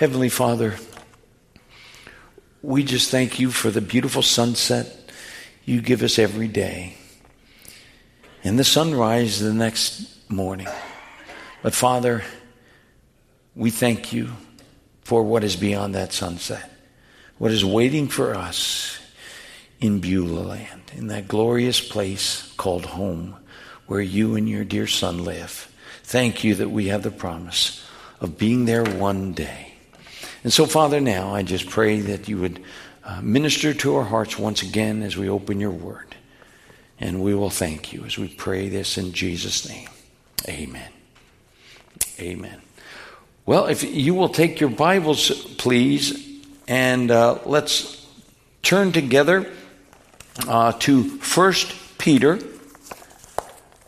Heavenly Father, we just thank you for the beautiful sunset you give us every day and the sunrise the next morning. But Father, we thank you for what is beyond that sunset, what is waiting for us in Beulah land, in that glorious place called home where you and your dear son live. Thank you that we have the promise of being there one day. And so, Father, now I just pray that you would uh, minister to our hearts once again as we open your word. And we will thank you as we pray this in Jesus' name. Amen. Amen. Well, if you will take your Bibles, please, and uh, let's turn together uh, to First Peter.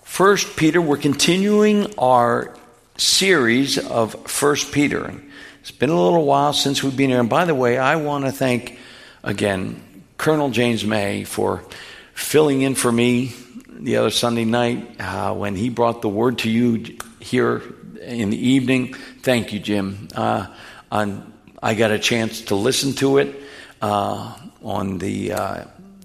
First Peter, we're continuing our series of First Peter. It's been a little while since we've been here. And by the way, I want to thank again Colonel James May for filling in for me the other Sunday night uh, when he brought the word to you here in the evening. Thank you, Jim. Uh, I got a chance to listen to it uh, on the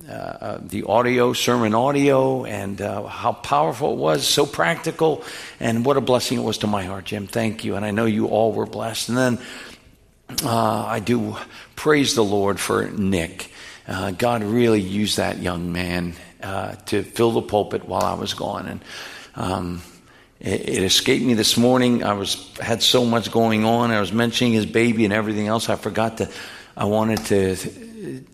uh, the audio, sermon audio, and uh, how powerful it was, so practical, and what a blessing it was to my heart, Jim. Thank you. And I know you all were blessed. And then uh, I do praise the Lord for Nick. Uh, God really used that young man uh, to fill the pulpit while I was gone. And um, it, it, escaped me this morning. I was had so much going on. I was mentioning his baby and everything else. I forgot to. I wanted to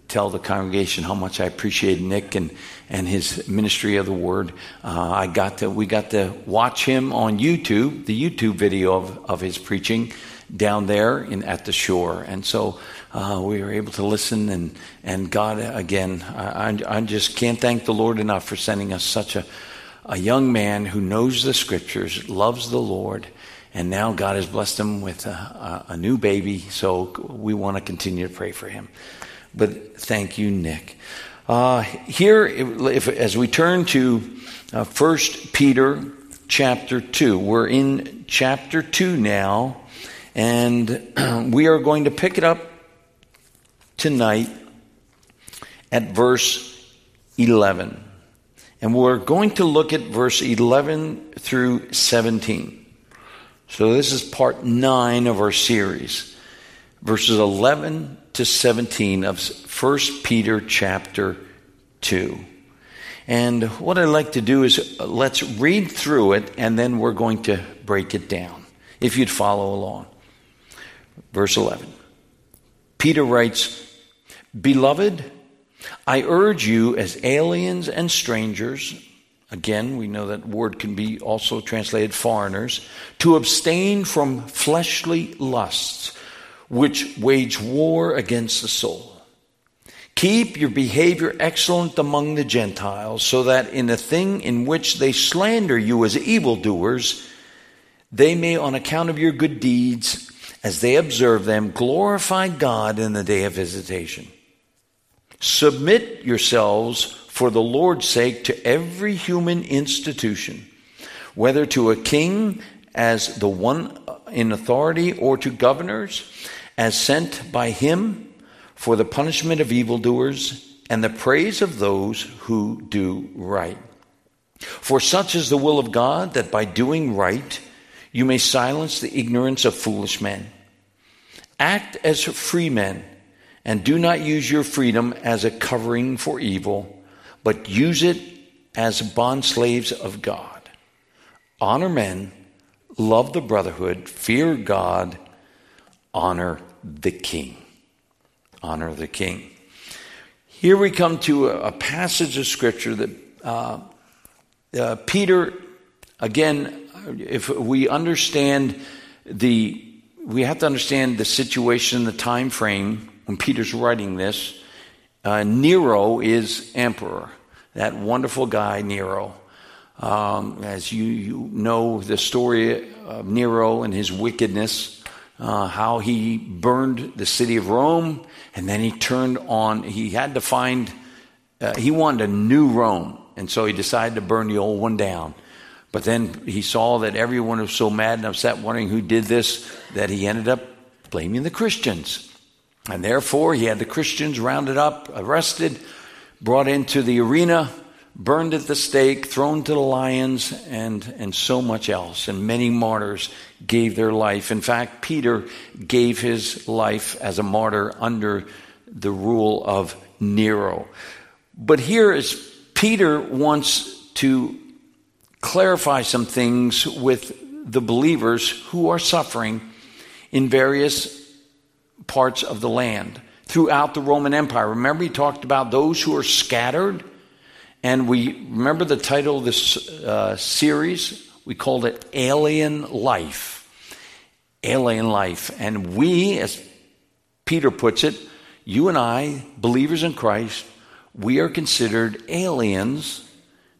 tell the congregation how much I appreciate Nick and, and his ministry of the word. Uh, I got to, we got to watch him on YouTube, the YouTube video of, of his preaching down there in, at the shore. And so uh, we were able to listen and, and God, again, I, I just can't thank the Lord enough for sending us such a, a young man who knows the scriptures, loves the Lord, and now God has blessed him with a, a, a new baby. So we want to continue to pray for him. But thank you, Nick. Uh, here, if, as we turn to uh, 1 Peter chapter 2, we're in chapter 2 now, and we are going to pick it up tonight at verse 11. And we're going to look at verse 11 through 17. So this is part 9 of our series. Verses 11 to 17 of 1 Peter chapter 2. And what I'd like to do is uh, let's read through it and then we're going to break it down, if you'd follow along. Verse 11. Peter writes, Beloved, I urge you as aliens and strangers, again, we know that word can be also translated foreigners, to abstain from fleshly lusts which wage war against the soul. Keep your behavior excellent among the Gentiles, so that in the thing in which they slander you as evildoers, they may, on account of your good deeds, as they observe them, glorify God in the day of visitation. Submit yourselves for the Lord's sake to every human institution, whether to a king as the one in authority or to governors as sent by him for the punishment of evildoers and the praise of those who do right. For such is the will of God that by doing right you may silence the ignorance of foolish men. Act as free men and do not use your freedom as a covering for evil, but use it as bondslaves of God. Honor men, love the brotherhood, fear God, honor the king. Honor the king. Here we come to a, a passage of scripture that uh, uh, Peter, again, if we understand the, we have to understand the situation, the time frame when Peter's writing this. Uh, Nero is emperor. That wonderful guy, Nero. Um, as you, you know the story of Nero and his wickedness, uh, how he burned the city of Rome, and then he turned on, he had to find, uh, he wanted a new Rome, and so he decided to burn the old one down. But then he saw that everyone was so mad and upset, wondering who did this, that he ended up blaming the Christians. And therefore, he had the Christians rounded up, arrested, brought into the arena, burned at the stake, thrown to the lions, and, and so much else. And many martyrs gave their life. In fact, Peter gave his life as a martyr under the rule of Nero. But here is Peter wants to clarify some things with the believers who are suffering in various parts of the land throughout the Roman Empire. Remember, he talked about those who are scattered. And we remember the title of this uh, series? We called it Alien Life. Alien Life. And we, as Peter puts it, you and I, believers in Christ, we are considered aliens,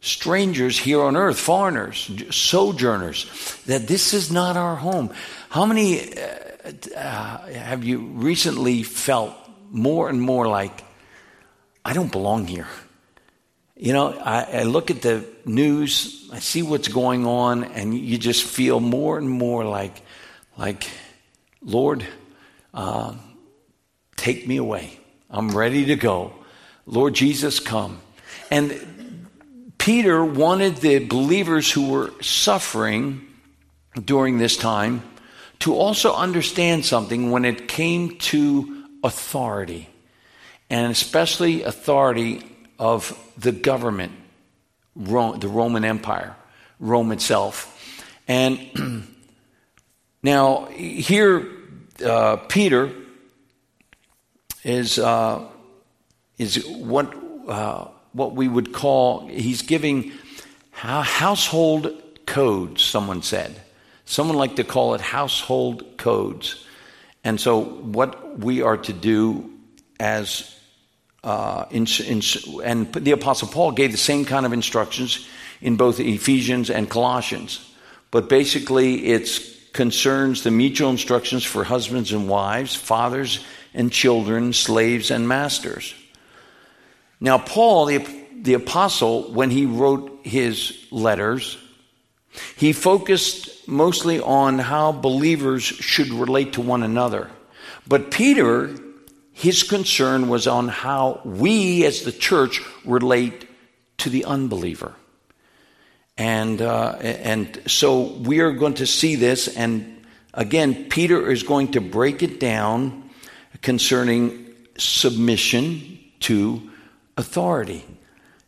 strangers here on earth, foreigners, sojourners, that this is not our home. How many uh, uh, have you recently felt more and more like, I don't belong here? You know, I, I, look at the news, I see what's going on, and you just feel more and more like, like, Lord, uh, take me away. I'm ready to go. Lord Jesus, come. And Peter wanted the believers who were suffering during this time to also understand something when it came to authority, and especially authority of the government, Rome, the Roman Empire, Rome itself. And now, here, uh, Peter is, uh, is what, uh, what we would call, he's giving household codes, someone said. Someone like to call it household codes. And so, what we are to do as uh, in, in, and the Apostle Paul gave the same kind of instructions in both Ephesians and Colossians. But basically, it concerns the mutual instructions for husbands and wives, fathers and children, slaves and masters. Now, Paul, the, the apostle, when he wrote his letters, he focused mostly on how believers should relate to one another. But Peter, his concern was on how we as the church relate to the unbeliever. And, uh, and so we are going to see this. And again, Peter is going to break it down concerning submission to authority.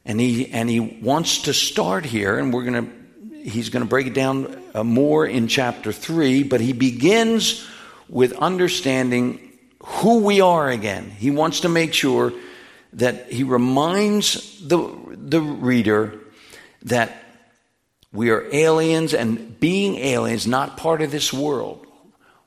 And he, and he wants to start here, and we're going to, he's going to break it down uh, more in chapter 3, but he begins with understanding who we are again. He wants to make sure that he reminds the, the reader that we are aliens, and being aliens, not part of this world.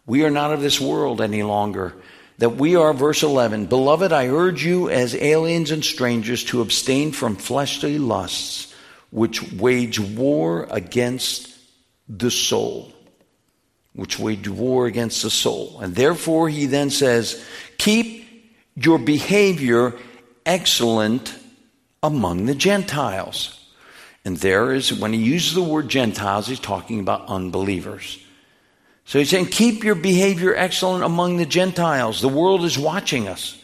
We are not of this world any longer. That we are, verse 11, Beloved, I urge you as aliens and strangers to abstain from fleshly lusts which wage war against the soul. Which wage war against the soul. And therefore, he then says, Keep your behavior excellent among the Gentiles. And there is, when he uses the word Gentiles, he's talking about unbelievers. So he's saying, keep your behavior excellent among the Gentiles. The world is watching us.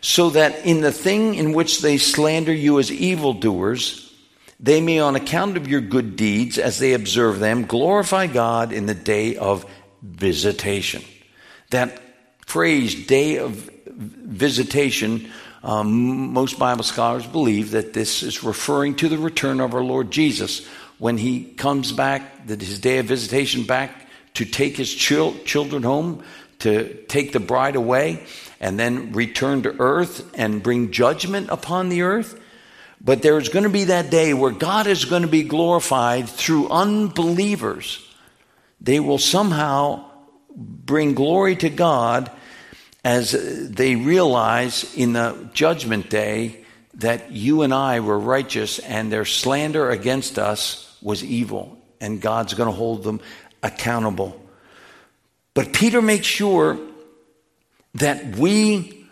So that in the thing in which they slander you as evildoers, they may, on account of your good deeds, as they observe them, glorify God in the day of visitation. That phrase, day of visitation, um, most Bible scholars believe that this is referring to the return of our Lord Jesus when he comes back, that his day of visitation back to take his chil- children home, to take the bride away, and then return to earth and bring judgment upon the earth. But there's going to be that day where God is going to be glorified through unbelievers. They will somehow bring glory to God as they realize in the judgment day that you and I were righteous and their slander against us was evil, and God's going to hold them accountable. But Peter makes sure that we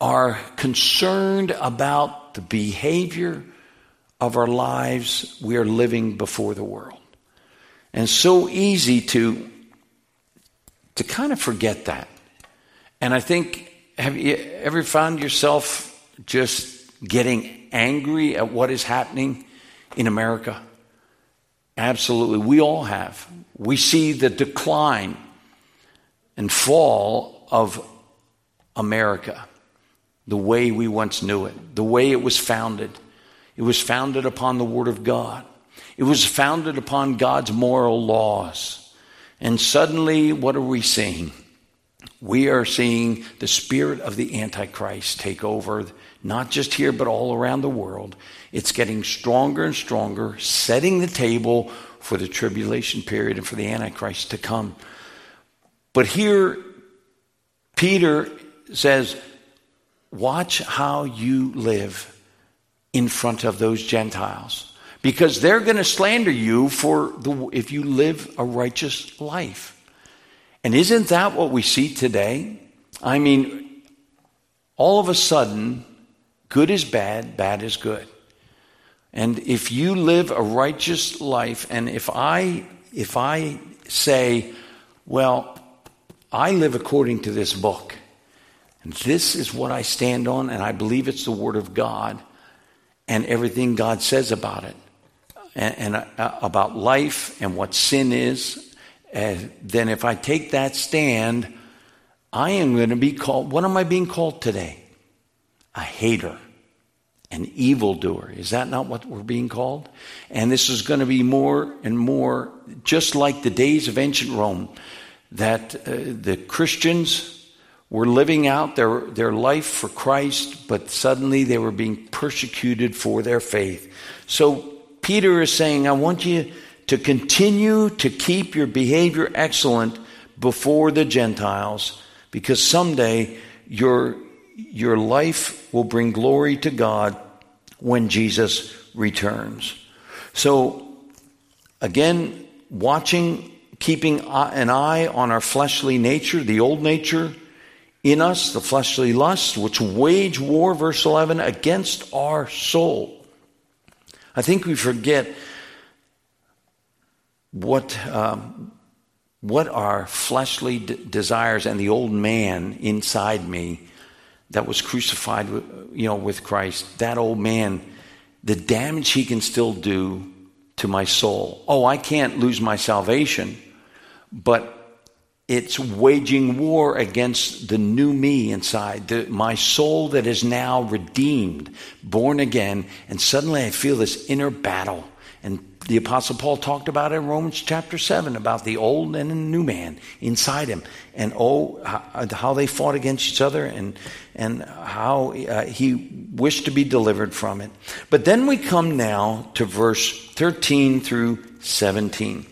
are concerned about the behavior of our lives we are living before the world. And so easy to to kind of forget that. And I think, have you ever found yourself just getting angry at what is happening in America? Absolutely. We all have. We see the decline and fall of America the way we once knew it, the way it was founded. It was founded upon the Word of God, it was founded upon God's moral laws. And suddenly, what are we seeing? We are seeing the spirit of the Antichrist take over, not just here, but all around the world. It's getting stronger and stronger, setting the table for the tribulation period and for the Antichrist to come. But here, Peter says, Watch how you live in front of those Gentiles because they're going to slander you for the, if you live a righteous life. And isn't that what we see today? I mean, all of a sudden, good is bad, bad is good. And if you live a righteous life, and if I if I say, well, I live according to this book, this is what I stand on, and I believe it's the Word of God and everything God says about it, and, and uh, about life and what sin is, then if I take that stand, I am going to be called, what am I being called today? A hater, an evildoer. Is that not what we're being called? And this is going to be more and more just like the days of ancient Rome, that uh, the Christians were living out their, their life for Christ, but suddenly they were being persecuted for their faith. So Peter is saying, I want you to continue to keep your behavior excellent before the Gentiles, because someday your, your life will bring glory to God when Jesus returns. So, again, watching, keeping an eye on our fleshly nature, the old nature, in us, the fleshly lusts, which wage war, verse 11, against our soul. I think we forget what, um, what our fleshly d- desires and the old man inside me that was crucified you know, with Christ, that old man, the damage he can still do to my soul. Oh, I can't lose my salvation, but it's waging war against the new me inside, the, my soul that is now redeemed, born again, and suddenly I feel this inner battle. And the Apostle Paul talked about it in Romans chapter 7 about the old and the new man inside him. And oh, how, how they fought against each other and, and how uh, he wished to be delivered from it. But then we come now to verse 13 through 17.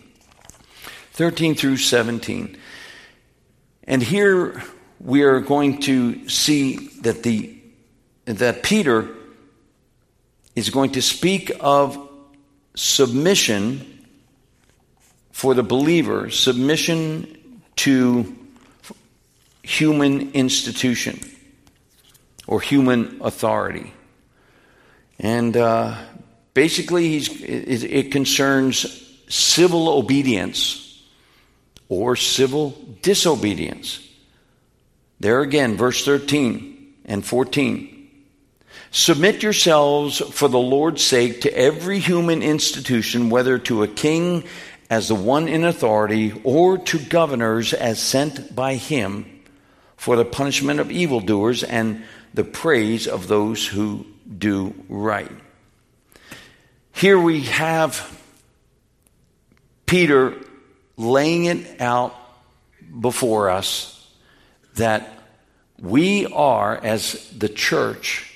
13 through 17. And here we are going to see that the that Peter is going to speak of submission for the believer, submission to human institution or human authority. And uh, basically, it, it concerns civil obedience or civil disobedience. There again, verse 13 and 14. Submit yourselves for the Lord's sake to every human institution, whether to a king as the one in authority or to governors as sent by him for the punishment of evildoers and the praise of those who do right. Here we have Peter laying it out before us that we are, as the church,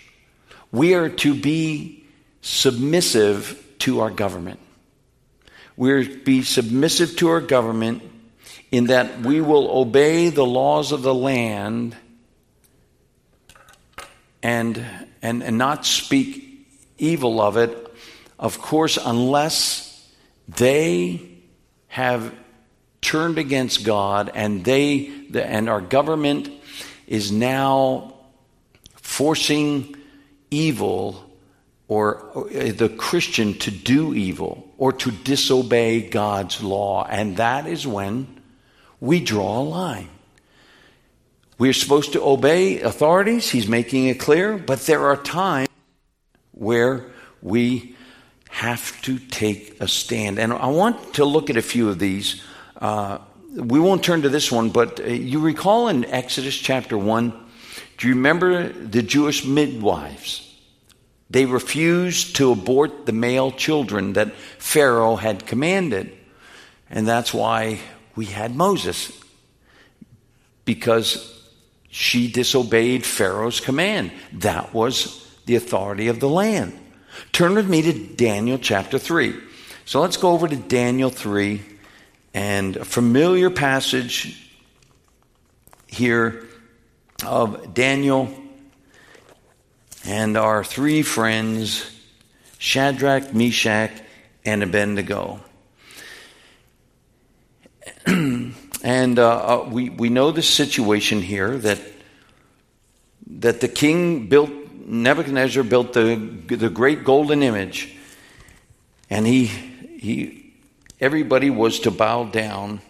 we are to be submissive to our government. We're to be submissive to our government in that we will obey the laws of the land and, and, and not speak evil of it, of course, unless they have turned against God, and they the, and our government is now forcing evil or, or the Christian to do evil or to disobey God's law, and that is when we draw a line. We're supposed to obey authorities. He's making it clear. But there are times where we have to take a stand. And I want to look at a few of these. Uh, we won't turn to this one, but uh, you recall in Exodus chapter 1, do you remember the Jewish midwives? They refused to abort the male children that Pharaoh had commanded. And that's why we had Moses, because she disobeyed Pharaoh's command. That was the authority of the land. Turn with me to Daniel chapter 3. So let's go over to Daniel 3 and a familiar passage here of Daniel and our three friends, Shadrach, Meshach, and Abednego. And uh, uh, we, we know the situation here that, that the king built, Nebuchadnezzar built the, the great golden image, and he, he, everybody was to bow down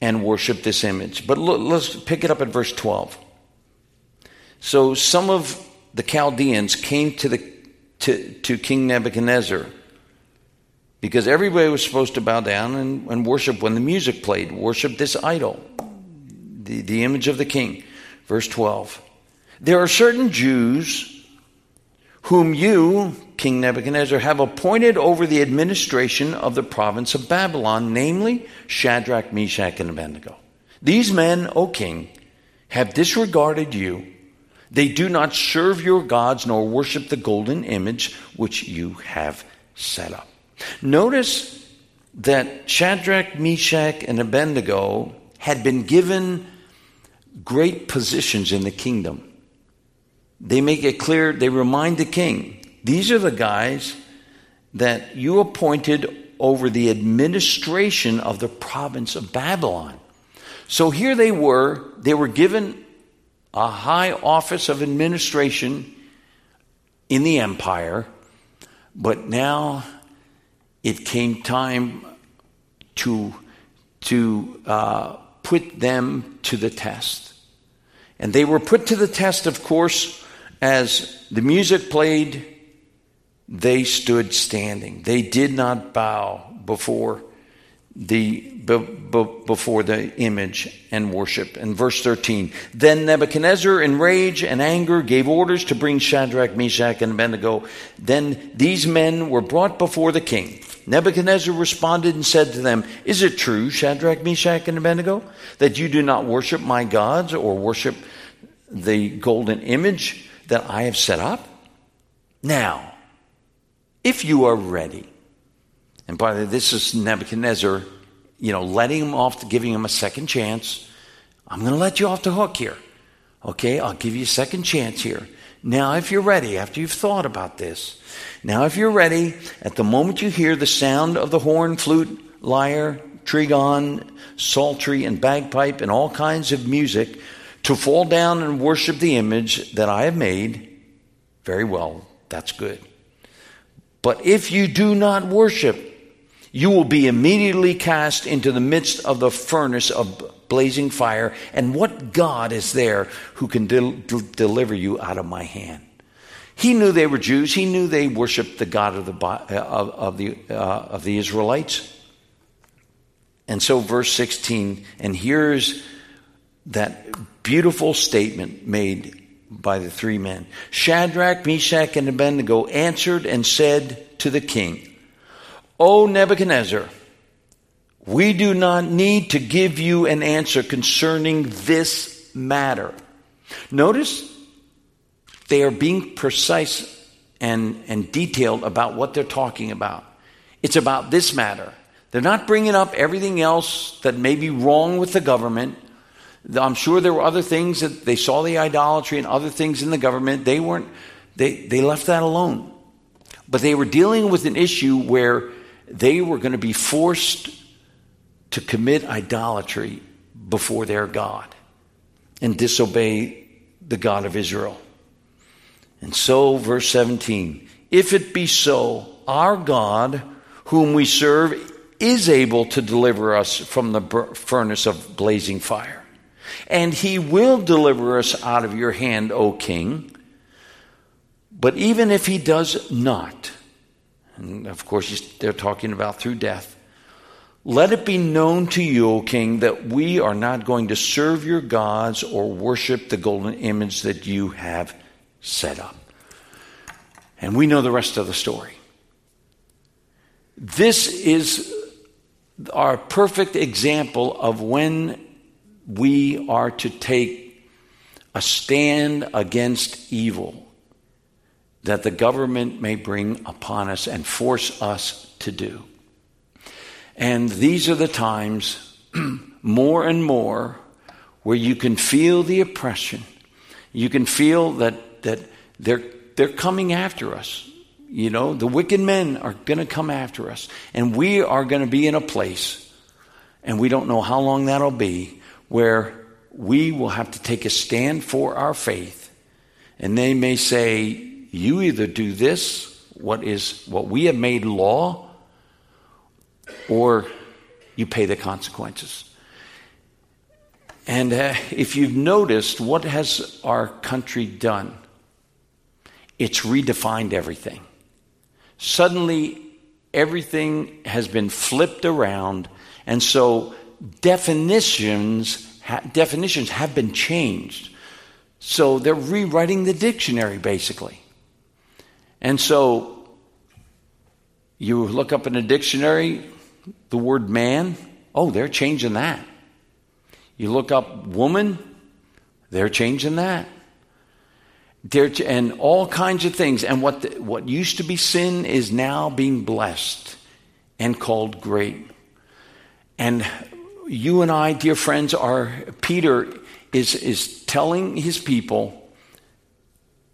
and worship this image. But look, let's pick it up at verse 12. So some of the Chaldeans came to, the, to, to King Nebuchadnezzar because everybody was supposed to bow down and, and worship when the music played, worship this idol, the, the image of the king. Verse 12. There are certain Jews whom you, King Nebuchadnezzar, have appointed over the administration of the province of Babylon, namely Shadrach, Meshach, and Abednego. These men, O king, have disregarded you. They do not serve your gods nor worship the golden image which you have set up. Notice that Shadrach, Meshach, and Abednego had been given great positions in the kingdom. They make it clear, they remind the king, these are the guys that you appointed over the administration of the province of Babylon. So here they were, they were given a high office of administration in the empire, but now it came time to, to uh, put them to the test. And they were put to the test, of course, as the music played, they stood standing. They did not bow before the before the image and worship. In verse 13, then Nebuchadnezzar, in rage and anger, gave orders to bring Shadrach, Meshach, and Abednego. Then these men were brought before the king. Nebuchadnezzar responded and said to them, Is it true, Shadrach, Meshach, and Abednego, that you do not worship my gods or worship the golden image that I have set up? Now, if you are ready, and by the way, this is Nebuchadnezzar, you know, letting him off, giving him a second chance. I'm going to let you off the hook here. Okay, I'll give you a second chance here. Now, if you're ready, after you've thought about this, now if you're ready, at the moment you hear the sound of the horn, flute, lyre, trigon, psaltery, and bagpipe, and all kinds of music, to fall down and worship the image that I have made, very well, that's good. But if you do not worship, you will be immediately cast into the midst of the furnace of blazing fire. And what God is there who can deliver you out of my hand? He knew they were Jews. He knew they worshiped the God of the, of, of the, uh, of the Israelites. And so, verse 16, and here's that beautiful statement made by the three men Shadrach, Meshach, and Abednego answered and said to the king, O Nebuchadnezzar, we do not need to give you an answer concerning this matter. Notice they are being precise and, and detailed about what they're talking about. It's about this matter. They're not bringing up everything else that may be wrong with the government. I'm sure there were other things that they saw the idolatry and other things in the government. They weren't, they, they left that alone. But they were dealing with an issue where they were going to be forced to commit idolatry before their God and disobey the God of Israel. And so, verse 17, if it be so, our God, whom we serve, is able to deliver us from the furnace of blazing fire. And he will deliver us out of your hand, O king. But even if he does not, and of course they're talking about through death, let it be known to you, O king, that we are not going to serve your gods or worship the golden image that you have set up. And we know the rest of the story. This is our perfect example of when we are to take a stand against evil that the government may bring upon us and force us to do. And these are the times, more and more, where you can feel the oppression. You can feel that, that they're, they're coming after us. You know, the wicked men are going to come after us. And we are going to be in a place, and we don't know how long that'll be, where we will have to take a stand for our faith. And they may say, you either do this, what is what we have made law, or you pay the consequences. And uh, if you've noticed, what has our country done? It's redefined everything. Suddenly, everything has been flipped around, and so definitions ha- definitions have been changed. So they're rewriting the dictionary basically. And so you look up in a dictionary the word man, oh, they're changing that. You look up woman, they're changing that. They're, and all kinds of things. And what, the, what used to be sin is now being blessed and called great. And you and I, dear friends, are, Peter is, is telling his people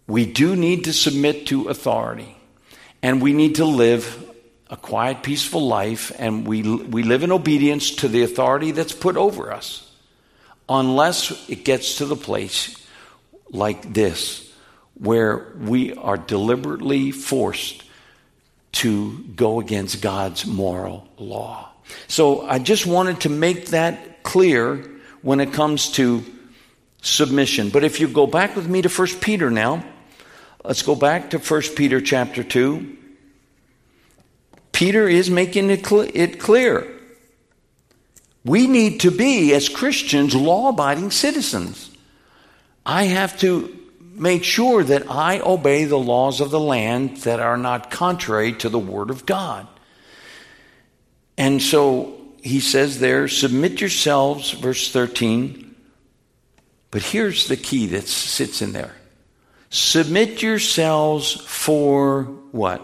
we do need to submit to authority. And we need to live a quiet, peaceful life. And we, we live in obedience to the authority that's put over us. Unless it gets to the place like this where we are deliberately forced to go against God's moral law. So I just wanted to make that clear when it comes to submission. But if you go back with me to 1 Peter now, let's go back to 1 Peter chapter 2. Peter is making it, cl- it clear. We need to be, as Christians, law abiding citizens. I have to make sure that I obey the laws of the land that are not contrary to the Word of God. And so he says there, submit yourselves, verse 13. But here's the key that sits in there submit yourselves for what?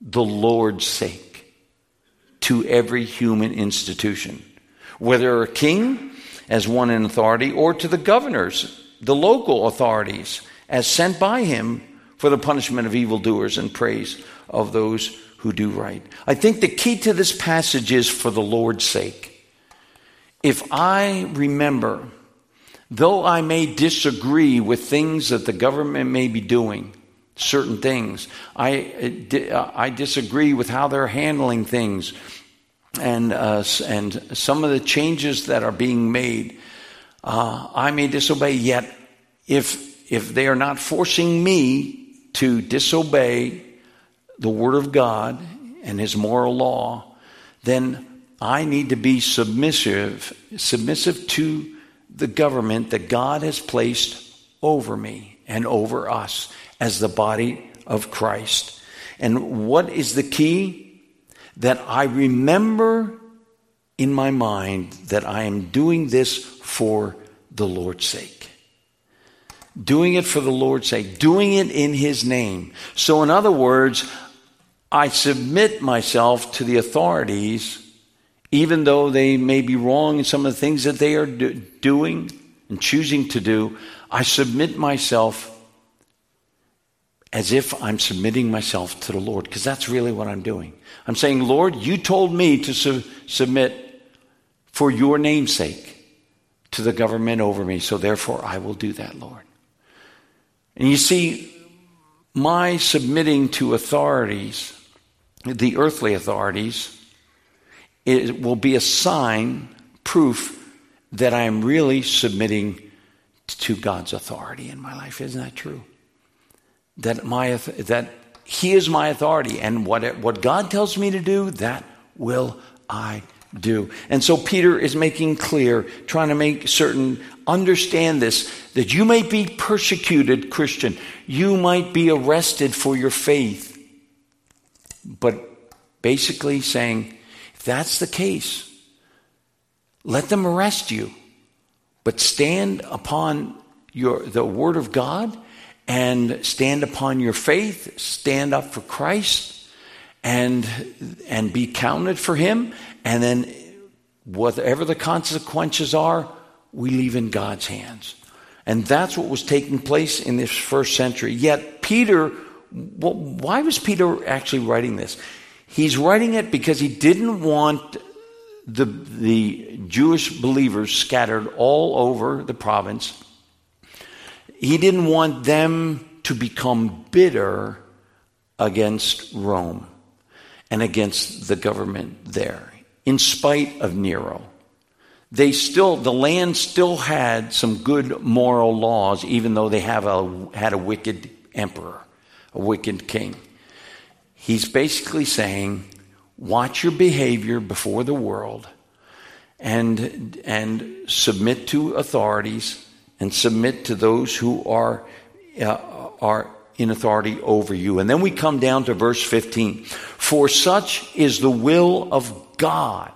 The Lord's sake to every human institution, whether a king as one in authority or to the governors the local authorities as sent by him for the punishment of evildoers and praise of those who do right. I think the key to this passage is for the Lord's sake. If I remember, though I may disagree with things that the government may be doing, certain things, I, I disagree with how they're handling things and, uh, and some of the changes that are being made uh, I may disobey, yet if, if they are not forcing me to disobey the Word of God and His moral law, then I need to be submissive, submissive to the government that God has placed over me and over us as the body of Christ. And what is the key? That I remember in my mind that I am doing this for the Lord's sake. Doing it for the Lord's sake, doing it in His name. So, in other words, I submit myself to the authorities, even though they may be wrong in some of the things that they are do- doing and choosing to do. I submit myself as if I'm submitting myself to the Lord, because that's really what I'm doing. I'm saying, Lord, you told me to su- submit for your name's sake to the government over me, so therefore I will do that, Lord. And you see, my submitting to authorities, the earthly authorities, it will be a sign, proof that I am really submitting to God's authority in my life. Isn't that true? That my that He is my authority, and what what God tells me to do, that will I do. And so Peter is making clear, trying to make certain, understand this, that you might be persecuted, Christian. You might be arrested for your faith. But basically saying, if that's the case, let them arrest you. But stand upon your, the word of God and stand upon your faith, stand up for Christ and, and be counted for him. And then whatever the consequences are, we leave in God's hands. And that's what was taking place in this first century. Yet Peter, well, why was Peter actually writing this? He's writing it because he didn't want the, the Jewish believers scattered all over the province. He didn't want them to become bitter against Rome and against the government there, in spite of Nero. They still, the land still had some good moral laws, even though they have a, had a wicked emperor, a wicked king. He's basically saying, watch your behavior before the world and, and submit to authorities and submit to those who are, uh, are in authority over you. And then we come down to verse 15. For such is the will of God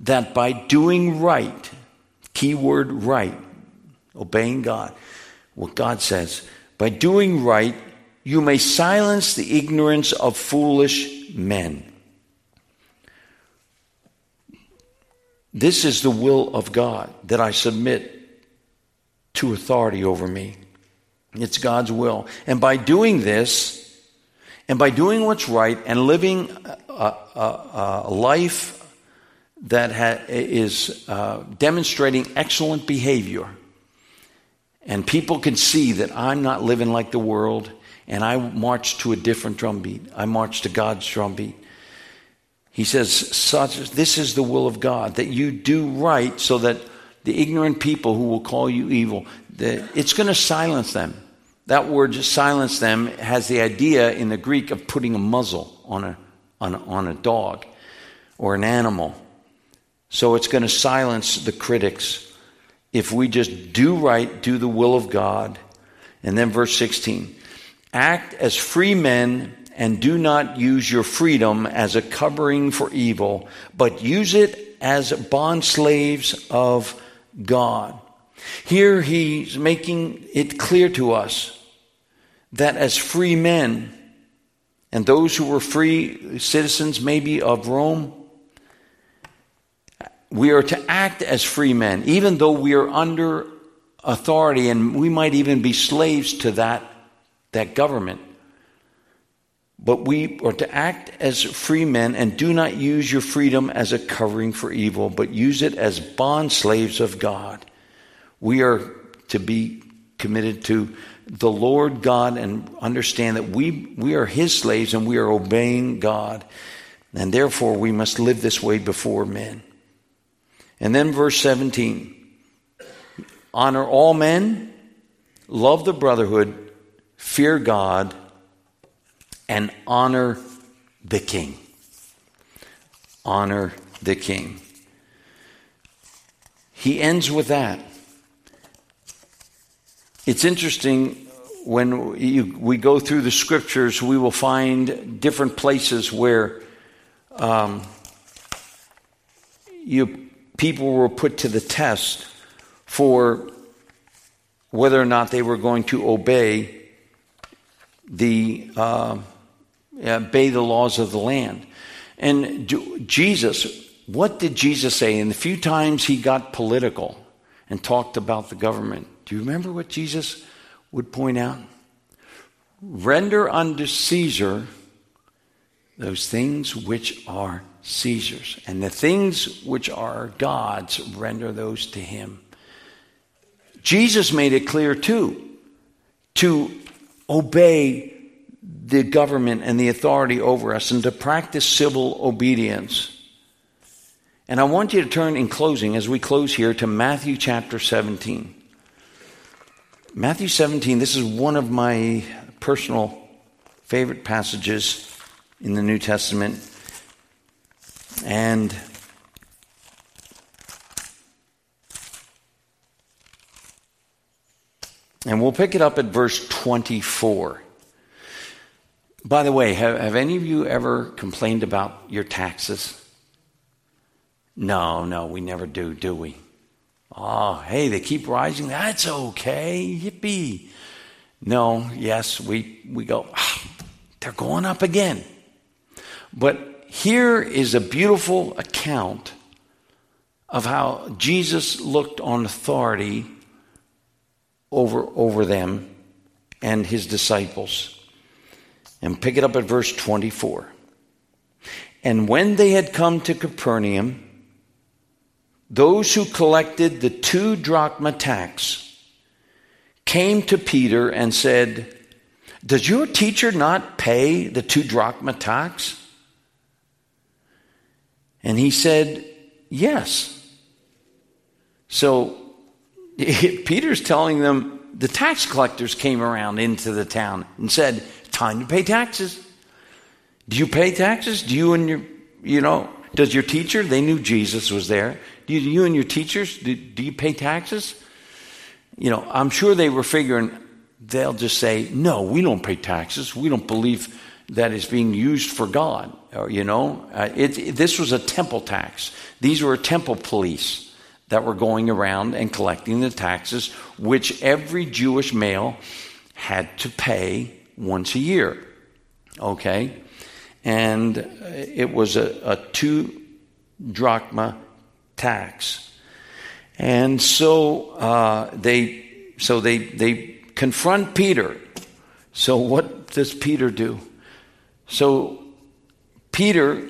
that by doing right, keyword right, obeying God, what God says, by doing right, you may silence the ignorance of foolish men. This is the will of God that I submit to authority over me. It's God's will. And by doing this, and by doing what's right and living a, a, a life that ha- is uh, demonstrating excellent behavior, and people can see that I'm not living like the world, and I march to a different drumbeat. I march to God's drumbeat. He says, such, This is the will of God, that you do right so that the ignorant people who will call you evil, it's going to silence them. That word silence them has the idea in the Greek of putting a muzzle on a, on a, on a dog or an animal. So it's going to silence the critics if we just do right, do the will of God. And then verse 16 act as free men and do not use your freedom as a covering for evil, but use it as bond slaves of God. Here he's making it clear to us that as free men, and those who were free citizens maybe of Rome, we are to act as free men, even though we are under authority and we might even be slaves to that, that government. But we are to act as free men and do not use your freedom as a covering for evil, but use it as bond slaves of God. We are to be committed to the Lord God and understand that we, we are His slaves and we are obeying God. And therefore, we must live this way before men. And then, verse 17 honor all men, love the brotherhood, fear God, and honor the king. Honor the king. He ends with that. It's interesting when you, we go through the scriptures, we will find different places where um, you, people were put to the test for whether or not they were going to obey the uh, obey the laws of the land. And Jesus, what did Jesus say? And the few times he got political and talked about the government, do you remember what Jesus would point out? Render unto Caesar those things which are Caesar's, and the things which are God's, render those to him. Jesus made it clear too to obey the government and the authority over us and to practice civil obedience. And I want you to turn in closing, as we close here, to Matthew chapter 17. Matthew 17, this is one of my personal favorite passages in the New Testament. And and we'll pick it up at verse 24. By the way, have, have any of you ever complained about your taxes? No, no, we never do, do we? Oh, hey, they keep rising. That's okay. Yippee. No, yes, we, we go, oh, they're going up again. But here is a beautiful account of how Jesus looked on authority over, over them and his disciples. And pick it up at verse 24. And when they had come to Capernaum, those who collected the two drachma tax came to Peter and said, Does your teacher not pay the two drachma tax? And he said, Yes. So Peter's telling them the tax collectors came around into the town and said, Time to pay taxes. Do you pay taxes? Do you and your, you know, does your teacher, they knew Jesus was there. Do you, you and your teachers, do, do you pay taxes? You know, I'm sure they were figuring they'll just say, no, we don't pay taxes. We don't believe that is being used for God. Or, you know, uh, it, it, this was a temple tax. These were temple police that were going around and collecting the taxes, which every Jewish male had to pay once a year. Okay? And it was a, a two drachma tax. And so uh, they so they they confront Peter. So what does Peter do? So Peter,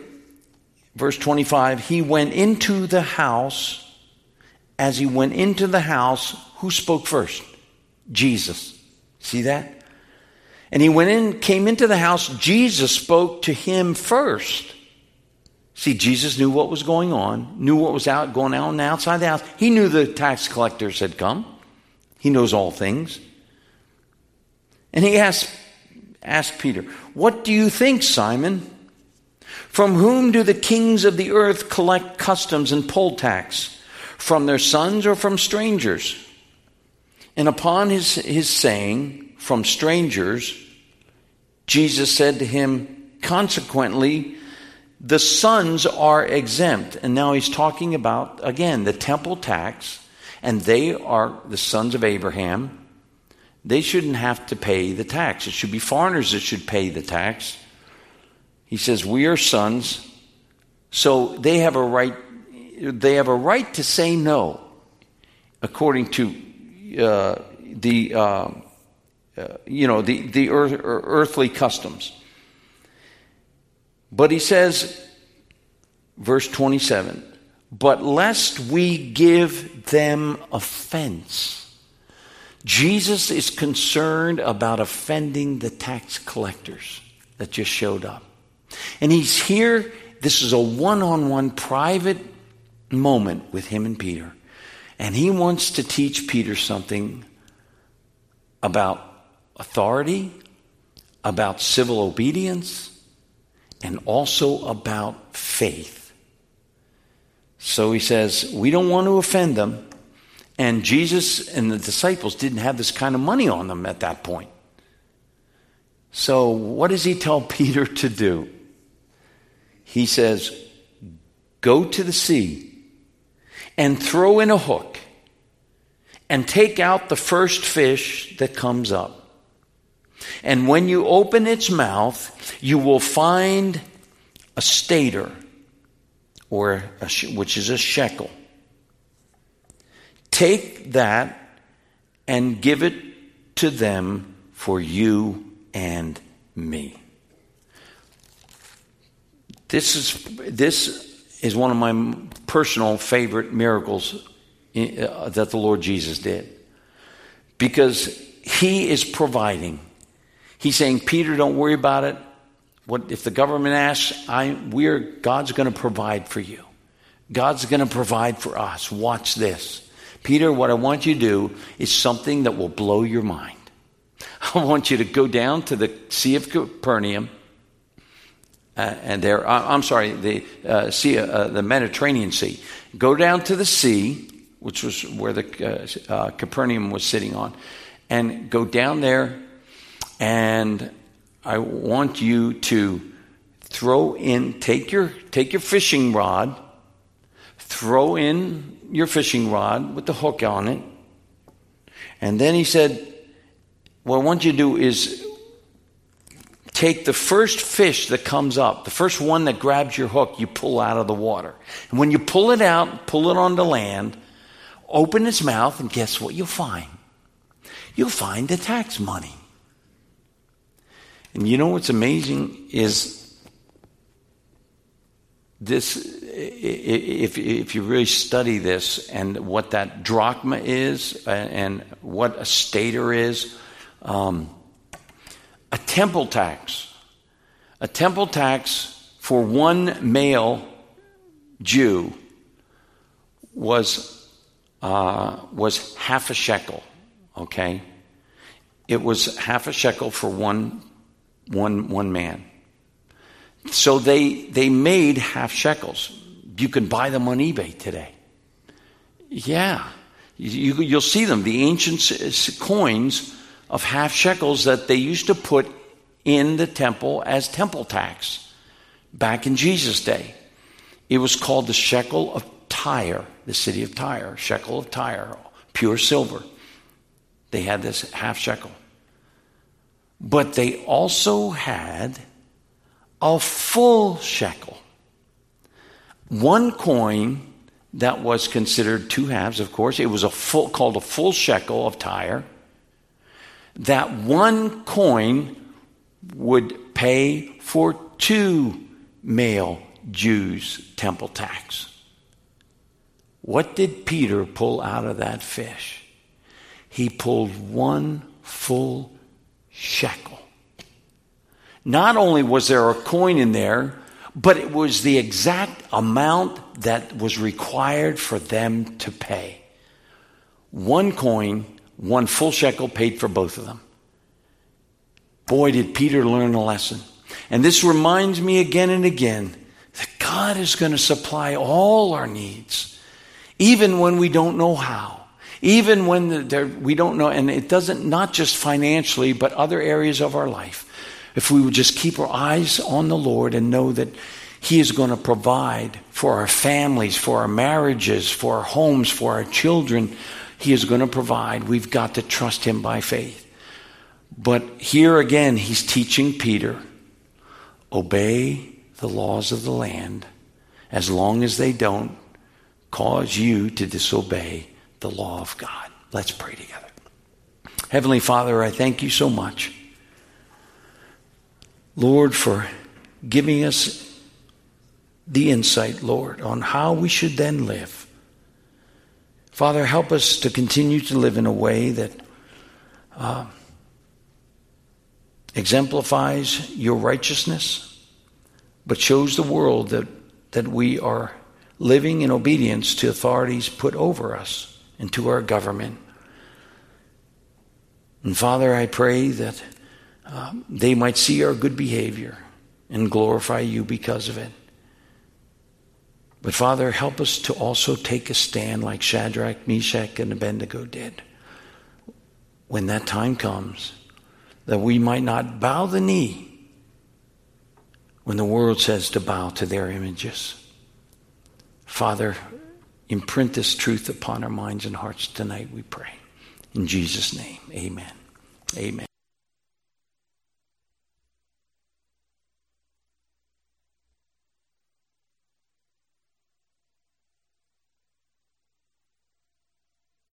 verse 25, he went into the house. As he went into the house, who spoke first? Jesus. See that? And he went in, came into the house. Jesus spoke to him first. See, Jesus knew what was going on, knew what was out going on outside the house. He knew the tax collectors had come. He knows all things. And he asked, asked Peter, What do you think, Simon? From whom do the kings of the earth collect customs and poll tax? From their sons or from strangers? And upon his, his saying, From strangers, Jesus said to him, Consequently, the sons are exempt. And now he's talking about, again, the temple tax, and they are the sons of Abraham. They shouldn't have to pay the tax. It should be foreigners that should pay the tax. He says, We are sons, so they have a right, they have a right to say no, according to uh, the, uh, uh, you know, the, the earth, earthly customs. But he says, verse 27, but lest we give them offense. Jesus is concerned about offending the tax collectors that just showed up. And he's here, this is a one on one private moment with him and Peter. And he wants to teach Peter something about authority, about civil obedience, and also about faith. So he says, We don't want to offend them. And Jesus and the disciples didn't have this kind of money on them at that point. So, what does he tell Peter to do? He says, Go to the sea and throw in a hook and take out the first fish that comes up. And when you open its mouth, you will find a stater, or a, which is a shekel. Take that and give it to them for you and me. This is, this is one of my personal favorite miracles uh, that the Lord Jesus did. Because he is providing He's saying, Peter, don't worry about it. What if the government asks, I we're God's going to provide for you. God's going to provide for us. Watch this. Peter, what I want you to do is something that will blow your mind. I want you to go down to the Sea of Capernaum, and there, uh, I'm sorry, the uh, Sea, uh, the Mediterranean Sea. Go down to the sea, which was where the uh, uh, Capernaum was sitting on, and go down there, and I want you to throw in, take your take your fishing rod, throw in your fishing rod with the hook on it, and then he said, "What I want you to do is take the first fish that comes up, the first one that grabs your hook, you pull out of the water. And when you pull it out, pull it onto land, open its mouth, and guess what you'll find? You'll find the tax money. And you know what's amazing is this if, if you really study this and what that drachma is and what a stater is, um, a temple tax. A temple tax for one male Jew was, uh, was half a shekel, okay? It was half a shekel for one, one, one man. So they, they made half shekels. You can buy them on eBay today. Yeah. You, you'll see them. The ancient coins of half shekels that they used to put in the temple as temple tax back in Jesus' day. It was called the shekel of Tyre, the city of Tyre, shekel of Tyre, pure silver. They had this half shekel. But they also had a full shekel. One coin that was considered two halves, of course, it was a full, called a full shekel of Tyre that one coin would pay for two male Jews' temple tax. What did Peter pull out of that fish? He pulled one full shekel. Not only was there a coin in there, but it was the exact amount that was required for them to pay. One coin one full shekel paid for both of them. Boy, did Peter learn a lesson. And this reminds me again and again that God is going to supply all our needs, even when we don't know how. Even when we don't know, and it doesn't, not just financially, but other areas of our life. If we would just keep our eyes on the Lord and know that He is going to provide for our families, for our marriages, for our homes, for our children, he is going to provide. We've got to trust Him by faith. But here again, He's teaching Peter obey the laws of the land as long as they don't cause you to disobey the law of God. Let's pray together. Heavenly Father, I thank you so much, Lord, for giving us the insight, Lord, on how we should then live. Father, help us to continue to live in a way that uh, exemplifies your righteousness, but shows the world that, that we are living in obedience to authorities put over us and to our government. And Father, I pray that uh, they might see our good behavior and glorify you because of it. But Father, help us to also take a stand like Shadrach, Meshach, and Abednego did. When that time comes, that we might not bow the knee when the world says to bow to their images. Father, imprint this truth upon our minds and hearts tonight, we pray. In Jesus' name, amen. Amen.